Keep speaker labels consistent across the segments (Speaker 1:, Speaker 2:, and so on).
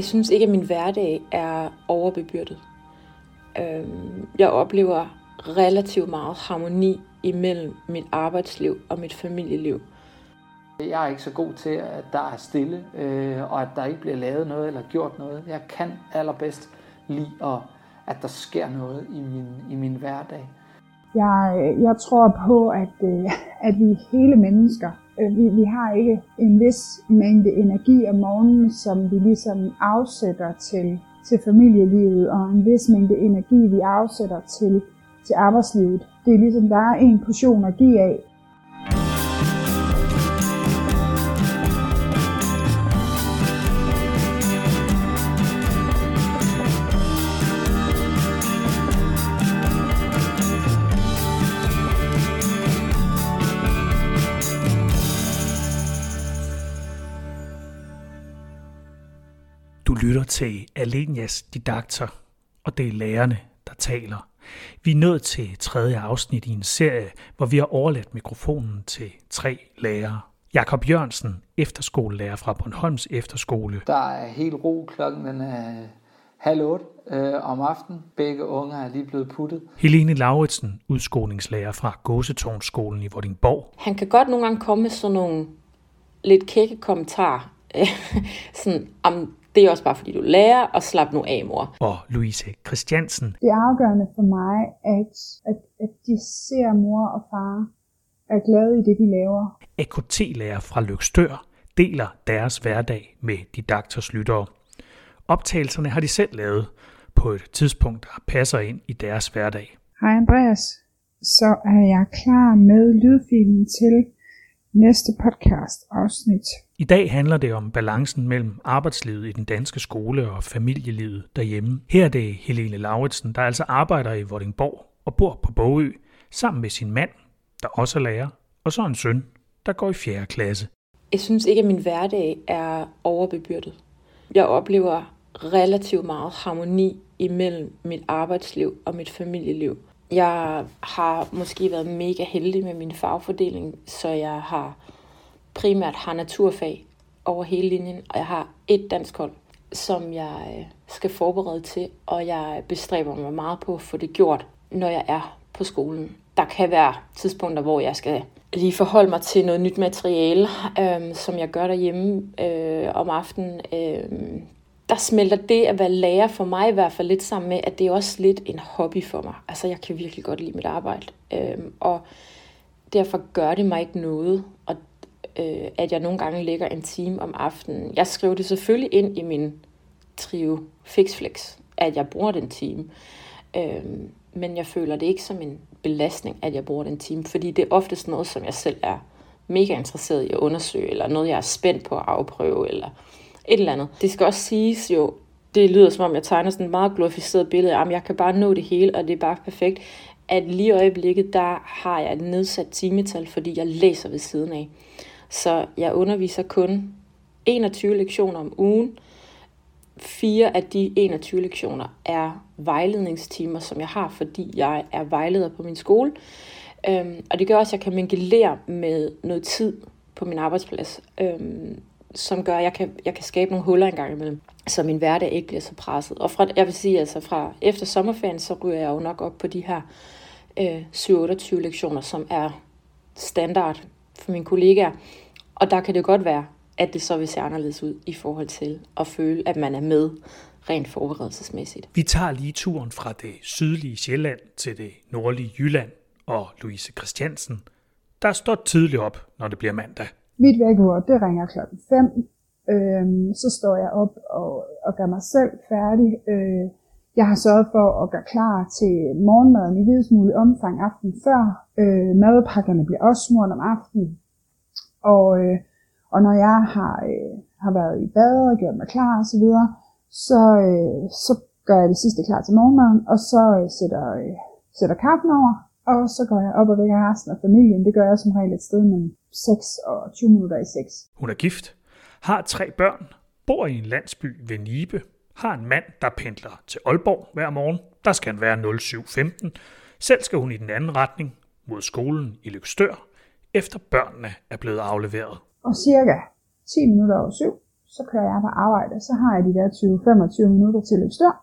Speaker 1: Jeg synes ikke, at min hverdag er overbebyrdet. Øhm, jeg oplever relativt meget harmoni imellem mit arbejdsliv og mit familieliv.
Speaker 2: Jeg er ikke så god til, at der er stille, øh, og at der ikke bliver lavet noget eller gjort noget. Jeg kan allerbedst lide, at, at der sker noget i min, i min hverdag.
Speaker 3: Jeg, jeg tror på, at, øh, at vi hele mennesker, øh, vi, vi har ikke en vis mængde energi om morgenen, som vi ligesom afsætter til, til familielivet, og en vis mængde energi, vi afsætter til, til arbejdslivet. Det er ligesom, der er en portion at give af,
Speaker 4: til Alenias didakter, og det er lærerne, der taler. Vi er nået til tredje afsnit i en serie, hvor vi har overladt mikrofonen til tre lærere. Jakob Jørgensen, efterskolelærer fra Bornholms Efterskole.
Speaker 2: Der er helt ro klokken, den er halv otte øh, om aftenen. Begge unger er lige blevet puttet.
Speaker 4: Helene Lauritsen, udskolingslærer fra Gåsetårnskolen i Vordingborg.
Speaker 1: Han kan godt nogle gange komme med sådan nogle lidt kække kommentarer. sådan, om det er også bare fordi du lærer, og slap nu af, mor.
Speaker 4: Og Louise Christiansen.
Speaker 3: Det er afgørende for mig, at, at, at de ser mor og far er glade i det, de laver.
Speaker 4: AKT-lærer fra Lykstør deler deres hverdag med didaktors lyttere. Optagelserne har de selv lavet på et tidspunkt, der passer ind i deres hverdag.
Speaker 3: Hej Andreas, så er jeg klar med lydfilen til næste podcast afsnit.
Speaker 4: I dag handler det om balancen mellem arbejdslivet i den danske skole og familielivet derhjemme. Her er det Helene Lauritsen, der altså arbejder i Vordingborg og bor på Bogø, sammen med sin mand, der også er lærer, og så en søn, der går i 4. klasse.
Speaker 1: Jeg synes ikke, at min hverdag er overbebyrdet. Jeg oplever relativt meget harmoni imellem mit arbejdsliv og mit familieliv. Jeg har måske været mega heldig med min fagfordeling, så jeg har primært har naturfag over hele linjen, og jeg har et dansk hold, som jeg øh, skal forberede til, og jeg bestræber mig meget på at få det gjort, når jeg er på skolen. Der kan være tidspunkter, hvor jeg skal lige forholde mig til noget nyt materiale, øh, som jeg gør derhjemme øh, om aftenen. Øh, der smelter det at være lærer for mig i hvert fald lidt sammen med, at det er også lidt en hobby for mig. Altså, jeg kan virkelig godt lide mit arbejde. Øh, og derfor gør det mig ikke noget, og, øh, at jeg nogle gange lægger en time om aftenen. Jeg skriver det selvfølgelig ind i min trio Fixflex, at jeg bruger den time. Øh, men jeg føler det ikke som en belastning, at jeg bruger den time, fordi det er oftest noget, som jeg selv er mega interesseret i at undersøge, eller noget, jeg er spændt på at afprøve, eller et eller andet. Det skal også siges jo, det lyder som om, jeg tegner sådan et meget glorificeret billede af, at jeg kan bare nå det hele, og det er bare perfekt. At lige i øjeblikket, der har jeg et nedsat timetal, fordi jeg læser ved siden af. Så jeg underviser kun 21 lektioner om ugen. Fire af de 21 lektioner er vejledningstimer, som jeg har, fordi jeg er vejleder på min skole. Øhm, og det gør også, at jeg kan mingelere med noget tid på min arbejdsplads. Øhm, som gør, at jeg kan, jeg kan skabe nogle huller engang imellem, så min hverdag ikke bliver så presset. Og fra, jeg vil sige, altså fra efter sommerferien, så ryger jeg jo nok op på de her øh, 7-28 lektioner, som er standard for mine kollegaer. Og der kan det godt være, at det så vil se anderledes ud i forhold til at føle, at man er med rent forberedelsesmæssigt.
Speaker 4: Vi tager lige turen fra det sydlige Sjælland til det nordlige Jylland, og Louise Christiansen, der står tidligt op, når det bliver mandag.
Speaker 3: Mit vækkeur, det ringer klokken 5. Øhm, så står jeg op og, og gør mig selv færdig. Øh, jeg har sørget for at gøre klar til morgenmaden i videst mulig omfang aften før. Øh, madpakkerne bliver også smurt om aftenen. Og, øh, og når jeg har, øh, har været i bad og gjort mig klar og så videre, så, øh, så gør jeg det sidste klar til morgenmaden, og så øh, sætter, øh, sætter kaffen over, og så går jeg op og vækker resten af familien. Det gør jeg som regel et sted mellem 6 og 20 minutter i 6.
Speaker 4: Hun er gift, har tre børn, bor i en landsby ved Nibe, har en mand, der pendler til Aalborg hver morgen. Der skal han være 07.15. Selv skal hun i den anden retning mod skolen i Lykstør, efter børnene er blevet afleveret.
Speaker 3: Og cirka 10 minutter over 7, så kører jeg på arbejde, så har jeg de der 20-25 minutter til løb stør,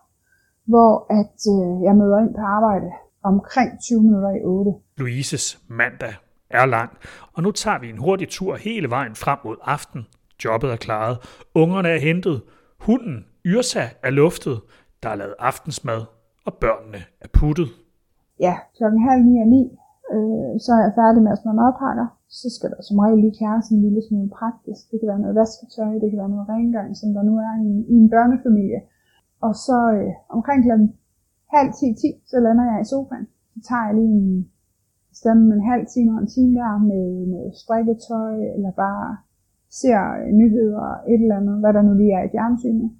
Speaker 3: hvor at øh, jeg møder ind på arbejde omkring 20 minutter i 8.
Speaker 4: Louises mandag er lang, og nu tager vi en hurtig tur hele vejen frem mod aften. Jobbet er klaret, ungerne er hentet, hunden Yrsa er luftet, der er lavet aftensmad, og børnene er puttet.
Speaker 3: Ja, klokken halv ni og ni, øh, så er jeg færdig med at smøre madpakker. Så skal der som regel lige kære en lille smule praktisk. Det kan være noget vasketøj, det kan være noget rengøring, som der nu er i, i en børnefamilie. Og så øh, omkring klokken halv ti, ti, så lander jeg i sofaen. Så tager jeg lige en stemme en halv time og en time der med noget strikketøj, eller bare ser øh, nyheder, et eller andet, hvad der nu lige er i fjernsynet.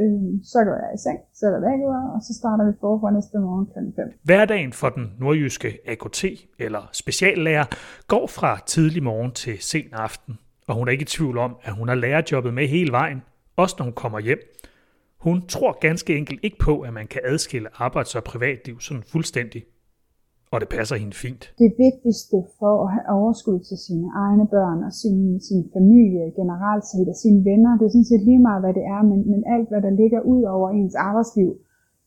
Speaker 3: Øh, så går jeg i seng, sætter vækkeuret, og så starter vi forfra næste morgen kl. 5.
Speaker 4: Hverdagen for den nordjyske AKT, eller speciallærer, går fra tidlig morgen til sen aften. Og hun er ikke i tvivl om, at hun har lærerjobbet med hele vejen, også når hun kommer hjem. Hun tror ganske enkelt ikke på, at man kan adskille arbejds- og privatliv sådan fuldstændig. Og det passer hende fint.
Speaker 3: Det vigtigste for at have overskud til sine egne børn og sin, sin familie generelt set og sine venner, det er sådan set lige meget, hvad det er, men, men alt, hvad der ligger ud over ens arbejdsliv,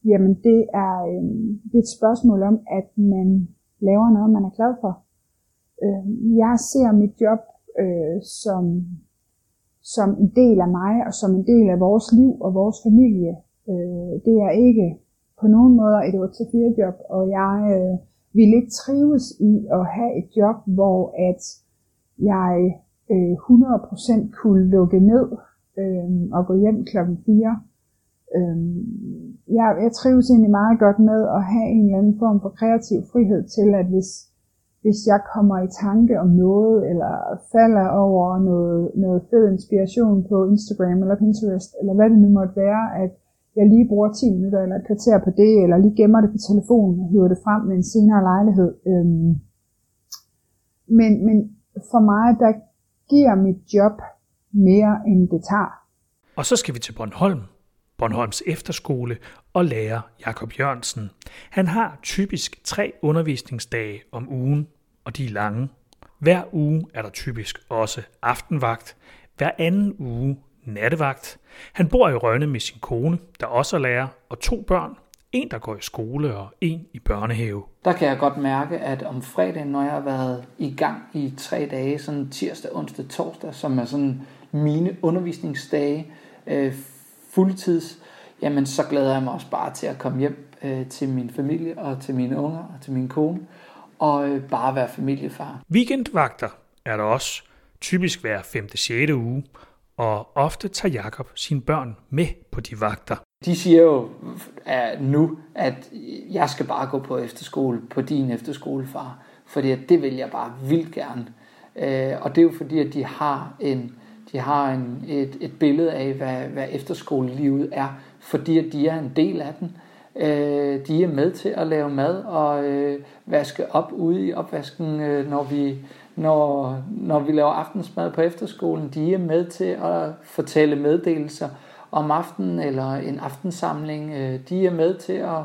Speaker 3: jamen det er, øh, det er et spørgsmål om, at man laver noget, man er glad for. Øh, jeg ser mit job øh, som, som en del af mig og som en del af vores liv og vores familie. Øh, det er ikke på nogen måder et 8-4 job, og jeg... Øh, ville ikke trives i at have et job, hvor at jeg øh, 100% kunne lukke ned øh, og gå hjem klokken 4. Øh, jeg, jeg trives egentlig meget godt med at have en eller anden form for kreativ frihed til, at hvis, hvis jeg kommer i tanke om noget, eller falder over noget, noget fed inspiration på Instagram eller Pinterest, eller hvad det nu måtte være, at jeg lige bruger 10 minutter eller et kvarter på det, eller lige gemmer det på telefonen og hiver det frem med en senere lejlighed. Øhm, men, men for mig, der giver mit job mere, end det tager.
Speaker 4: Og så skal vi til Bornholm. Bornholms efterskole og lærer Jakob Jørgensen. Han har typisk tre undervisningsdage om ugen, og de er lange. Hver uge er der typisk også aftenvagt. Hver anden uge nattevagt. Han bor i Rønne med sin kone, der også er lærer, og to børn. En, der går i skole, og en i børnehave.
Speaker 2: Der kan jeg godt mærke, at om fredagen, når jeg har været i gang i tre dage, sådan tirsdag, onsdag, torsdag, som er sådan mine undervisningsdage, øh, fuldtids, jamen så glæder jeg mig også bare til at komme hjem øh, til min familie og til mine unger og til min kone, og øh, bare være familiefar.
Speaker 4: Weekendvagter er der også typisk hver 5. 6. uge, og ofte tager Jakob sine børn med på de vagter.
Speaker 2: De siger jo at nu, at jeg skal bare gå på efterskole, på din efterskole, far. Fordi det vil jeg bare vildt gerne. Øh, og det er jo fordi, at de har en, de har en, et, et billede af, hvad, hvad efterskolelivet er, fordi at de er en del af den. Øh, de er med til at lave mad og øh, vaske op ude i opvasken, øh, når vi når, når vi laver aftensmad på efterskolen. De er med til at fortælle meddelelser om aftenen eller en aftensamling. Øh, de er med til at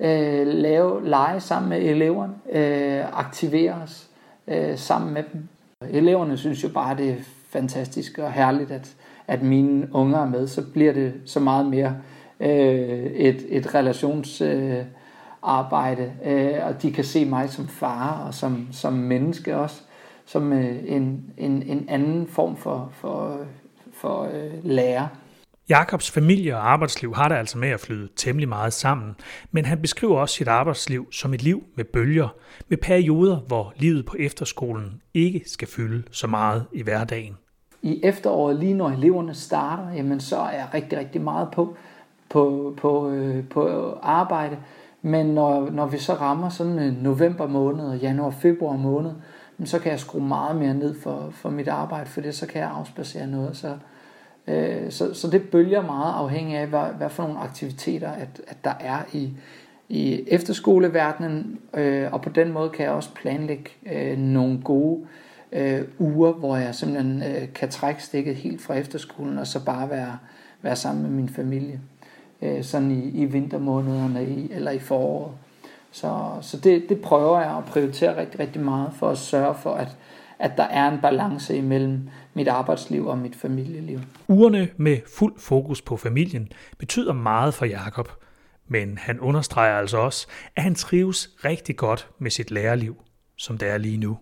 Speaker 2: øh, lave lege sammen med eleverne, øh, aktivere os øh, sammen med dem. Eleverne synes jo bare, det er fantastisk og herligt, at, at mine unger er med. Så bliver det så meget mere øh, et, et relations... Øh, øh, og de kan se mig som far og som, som menneske også, som øh, en, en, en anden form for, for, for øh, lærer.
Speaker 4: Jakobs familie og arbejdsliv har det altså med at flyde temmelig meget sammen, men han beskriver også sit arbejdsliv som et liv med bølger, med perioder, hvor livet på efterskolen ikke skal fylde så meget i hverdagen.
Speaker 2: I efteråret, lige når eleverne starter, jamen så er jeg rigtig, rigtig meget på, på, på, øh, på arbejde. Men når, når vi så rammer sådan øh, november måned, og januar, februar måned, så kan jeg skrue meget mere ned for, for mit arbejde, for det så kan jeg afspacere noget. Så, øh, så, så det bølger meget afhængig af, hvad, hvad for nogle aktiviteter, at, at der er i, i efterskoleverdenen, øh, og på den måde kan jeg også planlægge øh, nogle gode øh, uger, hvor jeg simpelthen øh, kan trække stikket helt fra efterskolen, og så bare være, være sammen med min familie øh, sådan i, i vintermånederne i, eller i foråret. Så, så det, det prøver jeg at prioritere rigtig, rigtig meget for at sørge for, at, at der er en balance imellem mit arbejdsliv og mit familieliv.
Speaker 4: Ugerne med fuld fokus på familien betyder meget for Jakob, men han understreger altså også, at han trives rigtig godt med sit lærerliv, som det er lige nu.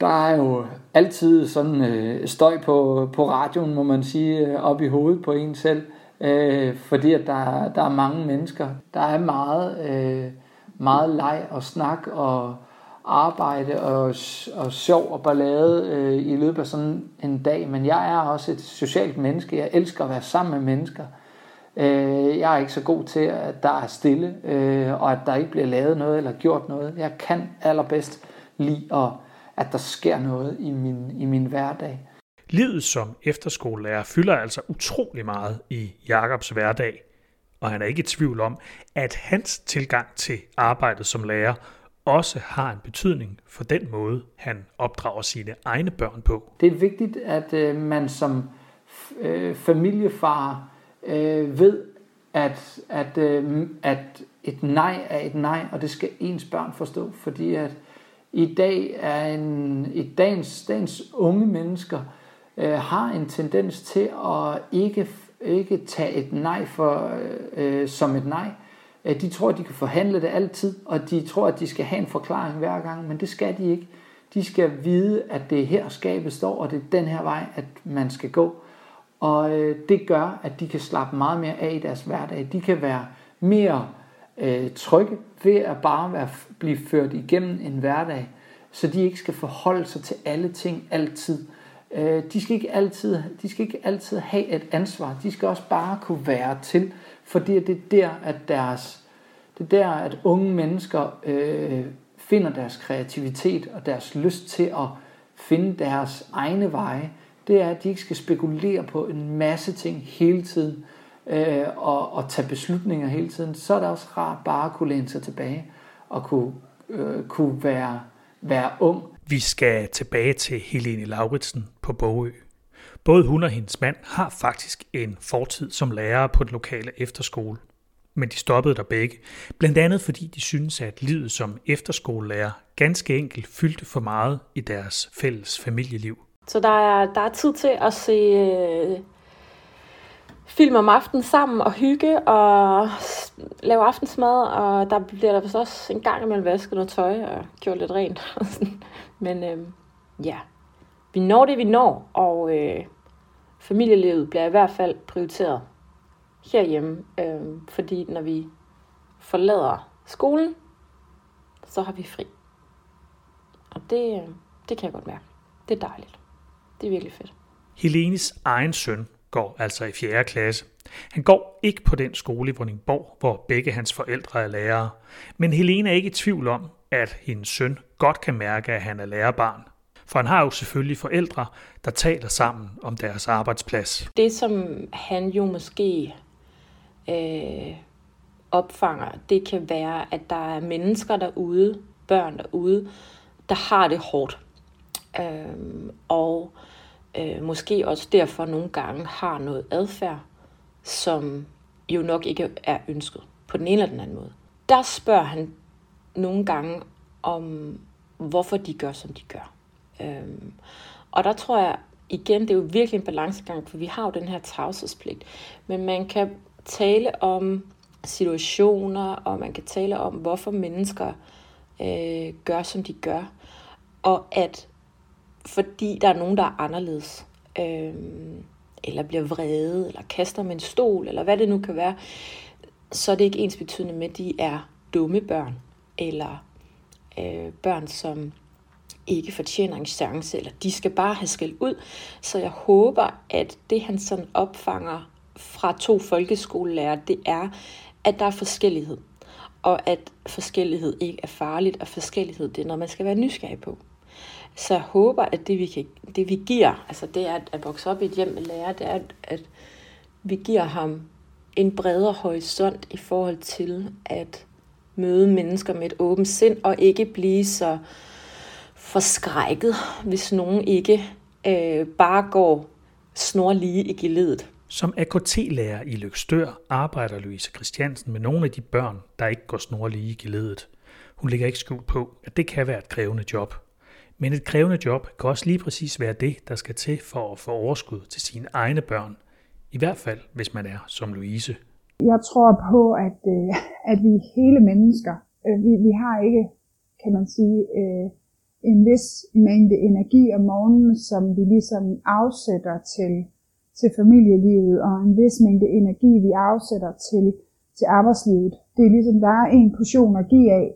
Speaker 2: Der er jo altid sådan øh, støj på, på radioen, må man sige, øh, op i hovedet på en selv, øh, fordi at der, der er mange mennesker. Der er meget, øh, meget leg og snak og arbejde og, og sjov og ballade øh, i løbet af sådan en dag, men jeg er også et socialt menneske. Jeg elsker at være sammen med mennesker. Øh, jeg er ikke så god til, at der er stille, øh, og at der ikke bliver lavet noget eller gjort noget. Jeg kan allerbedst lide, at, at der sker noget i min, i min hverdag.
Speaker 4: Livet som efterskolelærer fylder altså utrolig meget i Jakobs hverdag, og han er ikke i tvivl om, at hans tilgang til arbejdet som lærer også har en betydning for den måde, han opdrager sine egne børn på.
Speaker 2: Det er vigtigt, at øh, man som øh, familiefar øh, ved, at, at, øh, at et nej er et nej, og det skal ens børn forstå, fordi at i dag er en, i dagens, dagens unge mennesker øh, Øh, har en tendens til at ikke, ikke tage et nej for, øh, som et nej. Øh, de tror, at de kan forhandle det altid, og de tror, at de skal have en forklaring hver gang, men det skal de ikke. De skal vide, at det er her skabet står, og det er den her vej, at man skal gå. Og øh, det gør, at de kan slappe meget mere af i deres hverdag. De kan være mere øh, trygge ved at bare være, blive ført igennem en hverdag, så de ikke skal forholde sig til alle ting altid. Øh, de, skal ikke altid, de skal ikke altid have et ansvar. De skal også bare kunne være til, fordi det er der, at deres, det er der, at unge mennesker øh, finder deres kreativitet og deres lyst til at finde deres egne veje. Det er, at de ikke skal spekulere på en masse ting hele tiden øh, og, og tage beslutninger hele tiden. Så er det også rart bare at kunne læne sig tilbage og kunne, øh, kunne være, være ung.
Speaker 4: Vi skal tilbage til Helene Lauritsen på Bogø. Både hun og hendes mand har faktisk en fortid som lærer på den lokale efterskole. Men de stoppede der begge, blandt andet fordi de synes, at livet som efterskolelærer ganske enkelt fyldte for meget i deres fælles familieliv.
Speaker 1: Så der er, der er tid til at se øh, film om aftenen sammen og hygge og lave aftensmad, og der bliver der også en gang imellem vasket noget tøj og gjort lidt rent. Men øh, ja, vi når det, vi når, og øh, familielivet bliver i hvert fald prioriteret herhjemme, øh, fordi når vi forlader skolen, så har vi fri. Og det, øh, det kan jeg godt mærke. Det er dejligt. Det er virkelig fedt.
Speaker 4: Helenes egen søn går altså i 4. klasse. Han går ikke på den skole i Vordingborg, hvor begge hans forældre er lærere. Men Helene er ikke i tvivl om, at hendes søn godt kan mærke, at han er lærerbarn. For han har jo selvfølgelig forældre, der taler sammen om deres arbejdsplads.
Speaker 1: Det, som han jo måske øh, opfanger, det kan være, at der er mennesker derude, børn derude, der har det hårdt. Øh, og øh, øh, måske også derfor nogle gange har noget adfærd, som jo nok ikke er ønsket på den ene eller den anden måde. Der spørger han nogle gange om, hvorfor de gør, som de gør. Øhm, og der tror jeg, igen, det er jo virkelig en balancegang, for vi har jo den her tavshedspligt. Men man kan tale om situationer, og man kan tale om, hvorfor mennesker øh, gør, som de gør. Og at fordi der er nogen, der er anderledes, øh, eller bliver vrede, eller kaster med en stol, eller hvad det nu kan være, så er det ikke ens betydende med, at de er dumme børn, eller øh, børn, som ikke fortjener en chance, eller de skal bare have skæld ud. Så jeg håber, at det han sådan opfanger fra to folkeskolelærer, det er, at der er forskellighed. Og at forskellighed ikke er farligt, og forskellighed det er noget, man skal være nysgerrig på. Så jeg håber, at det vi, kan, det vi giver, altså det er at, at vokse op i et hjem med lærer, det er, at, at vi giver ham en bredere horisont i forhold til at møde mennesker med et åbent sind, og ikke blive så forskrækket, hvis nogen ikke øh, bare går snor lige i geledet.
Speaker 4: Som AKT-lærer i Lykstør arbejder Louise Christiansen med nogle af de børn, der ikke går snor lige i geledet. Hun lægger ikke skjult på, at det kan være et krævende job. Men et krævende job kan også lige præcis være det, der skal til for at få overskud til sine egne børn. I hvert fald, hvis man er som Louise.
Speaker 3: Jeg tror på, at, øh, at vi hele mennesker, øh, vi, vi har ikke, kan man sige, øh, en vis mængde energi om morgenen, som vi ligesom afsætter til, til familielivet, og en vis mængde energi, vi afsætter til, til arbejdslivet. Det er ligesom, der er en portion at give af.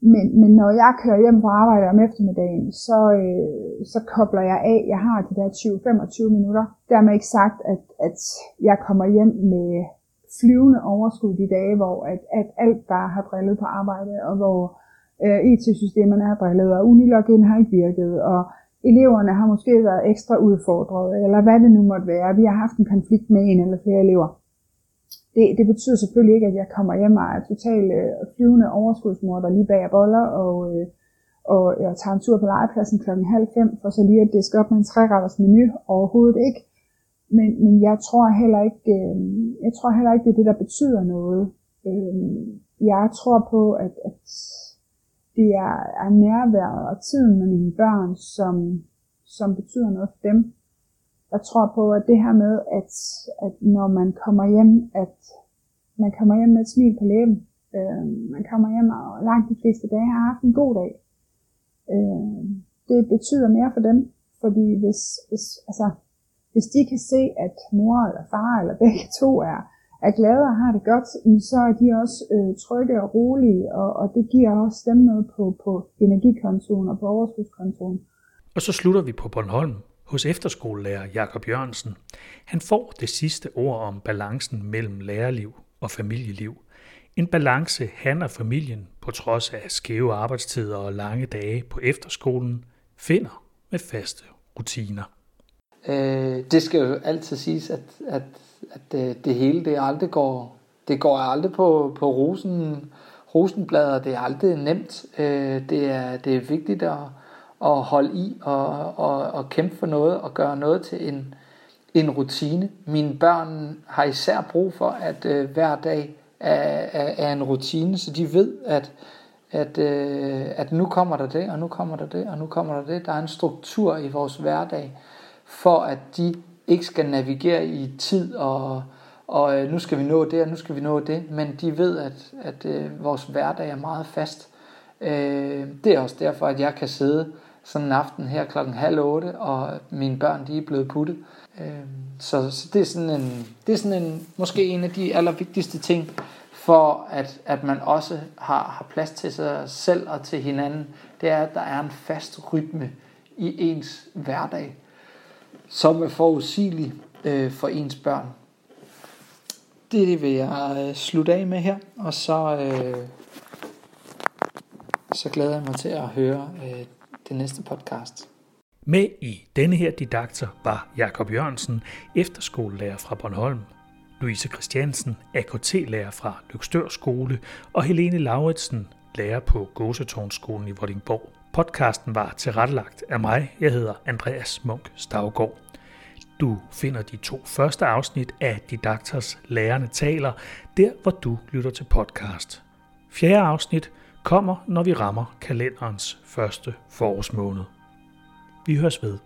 Speaker 3: Men, men når jeg kører hjem fra arbejde om eftermiddagen, så, øh, så kobler jeg af. Jeg har de der 20-25 minutter. Dermed ikke sagt, at, at jeg kommer hjem med flyvende overskud de dage, hvor at, at alt bare har drillet på arbejde, og hvor øh, IT-systemerne har drillet, og Unilogin har ikke virket, og eleverne har måske været ekstra udfordret, eller hvad det nu måtte være. Vi har haft en konflikt med en eller flere elever. Det, det betyder selvfølgelig ikke, at jeg kommer hjem og er totalt øh, flyvende overskudsmor, der lige bager boller, og, øh, og øh, jeg tager en tur på legepladsen klokken halv fem, for så lige at det skal op med en træretters menu. Overhovedet ikke. Men, men jeg tror heller ikke, øh, jeg tror heller ikke, det er det, der betyder noget. Øh, jeg tror på, at, at det er, er nærværet og tiden med mine børn, som, som betyder noget for dem. Jeg tror på, at det her med, at, at når man kommer hjem, at man kommer hjem med et smil på læben. Øh, man kommer hjem og langt de fleste dage har haft en god dag. Øh, det betyder mere for dem, fordi hvis, hvis, altså, hvis de kan se, at mor eller far eller begge to er, er glade og har det godt, så er de også øh, trygge og rolige, og, og det giver også dem noget på, på energikontoen og på overskudskontoen.
Speaker 4: Og så slutter vi på Bornholm hos efterskolelærer Jakob Jørgensen. Han får det sidste ord om balancen mellem lærerliv og familieliv. En balance han og familien, på trods af skæve arbejdstider og lange dage på efterskolen, finder med faste rutiner.
Speaker 2: Øh, det skal jo altid siges, at, at, at det, det hele det aldrig går, det går aldrig på, på rosen, rosenblader. Det er aldrig nemt. Øh, det, er, det er vigtigt at, at holde i og, og, og kæmpe for noget og gøre noget til en, en rutine. Mine børn har især brug for, at øh, hver dag er, er, er en rutine, så de ved, at, at, øh, at nu kommer der det, og nu kommer der det, og nu kommer der det. Der er en struktur i vores hverdag for at de ikke skal navigere i tid og, og øh, nu skal vi nå det, og nu skal vi nå det, men de ved, at, at øh, vores hverdag er meget fast. Øh, det er også derfor, at jeg kan sidde sådan en aften her klokken halv otte, og mine børn de er blevet puttet. Øh, så, så det er sådan en, det er sådan en, måske en af de allervigtigste ting, for at, at man også har, har plads til sig selv og til hinanden, det er, at der er en fast rytme i ens hverdag som er forudsigelig øh, for ens børn. Det, det vil jeg øh, slutte af med her, og så, øh, så glæder jeg mig til at høre øh, det næste podcast.
Speaker 4: Med i denne her didakter var Jakob Jørgensen, efterskolelærer fra Bornholm, Louise Christiansen, AKT-lærer fra Lykstør Skole, og Helene Lauritsen, lærer på Gåsetårnskolen i Vordingborg. Podcasten var tilrettelagt af mig. Jeg hedder Andreas Munk Stavgård. Du finder de to første afsnit af Didakters Lærerne taler, der hvor du lytter til podcast. Fjerde afsnit kommer, når vi rammer kalenderens første forårsmåned. Vi høres ved.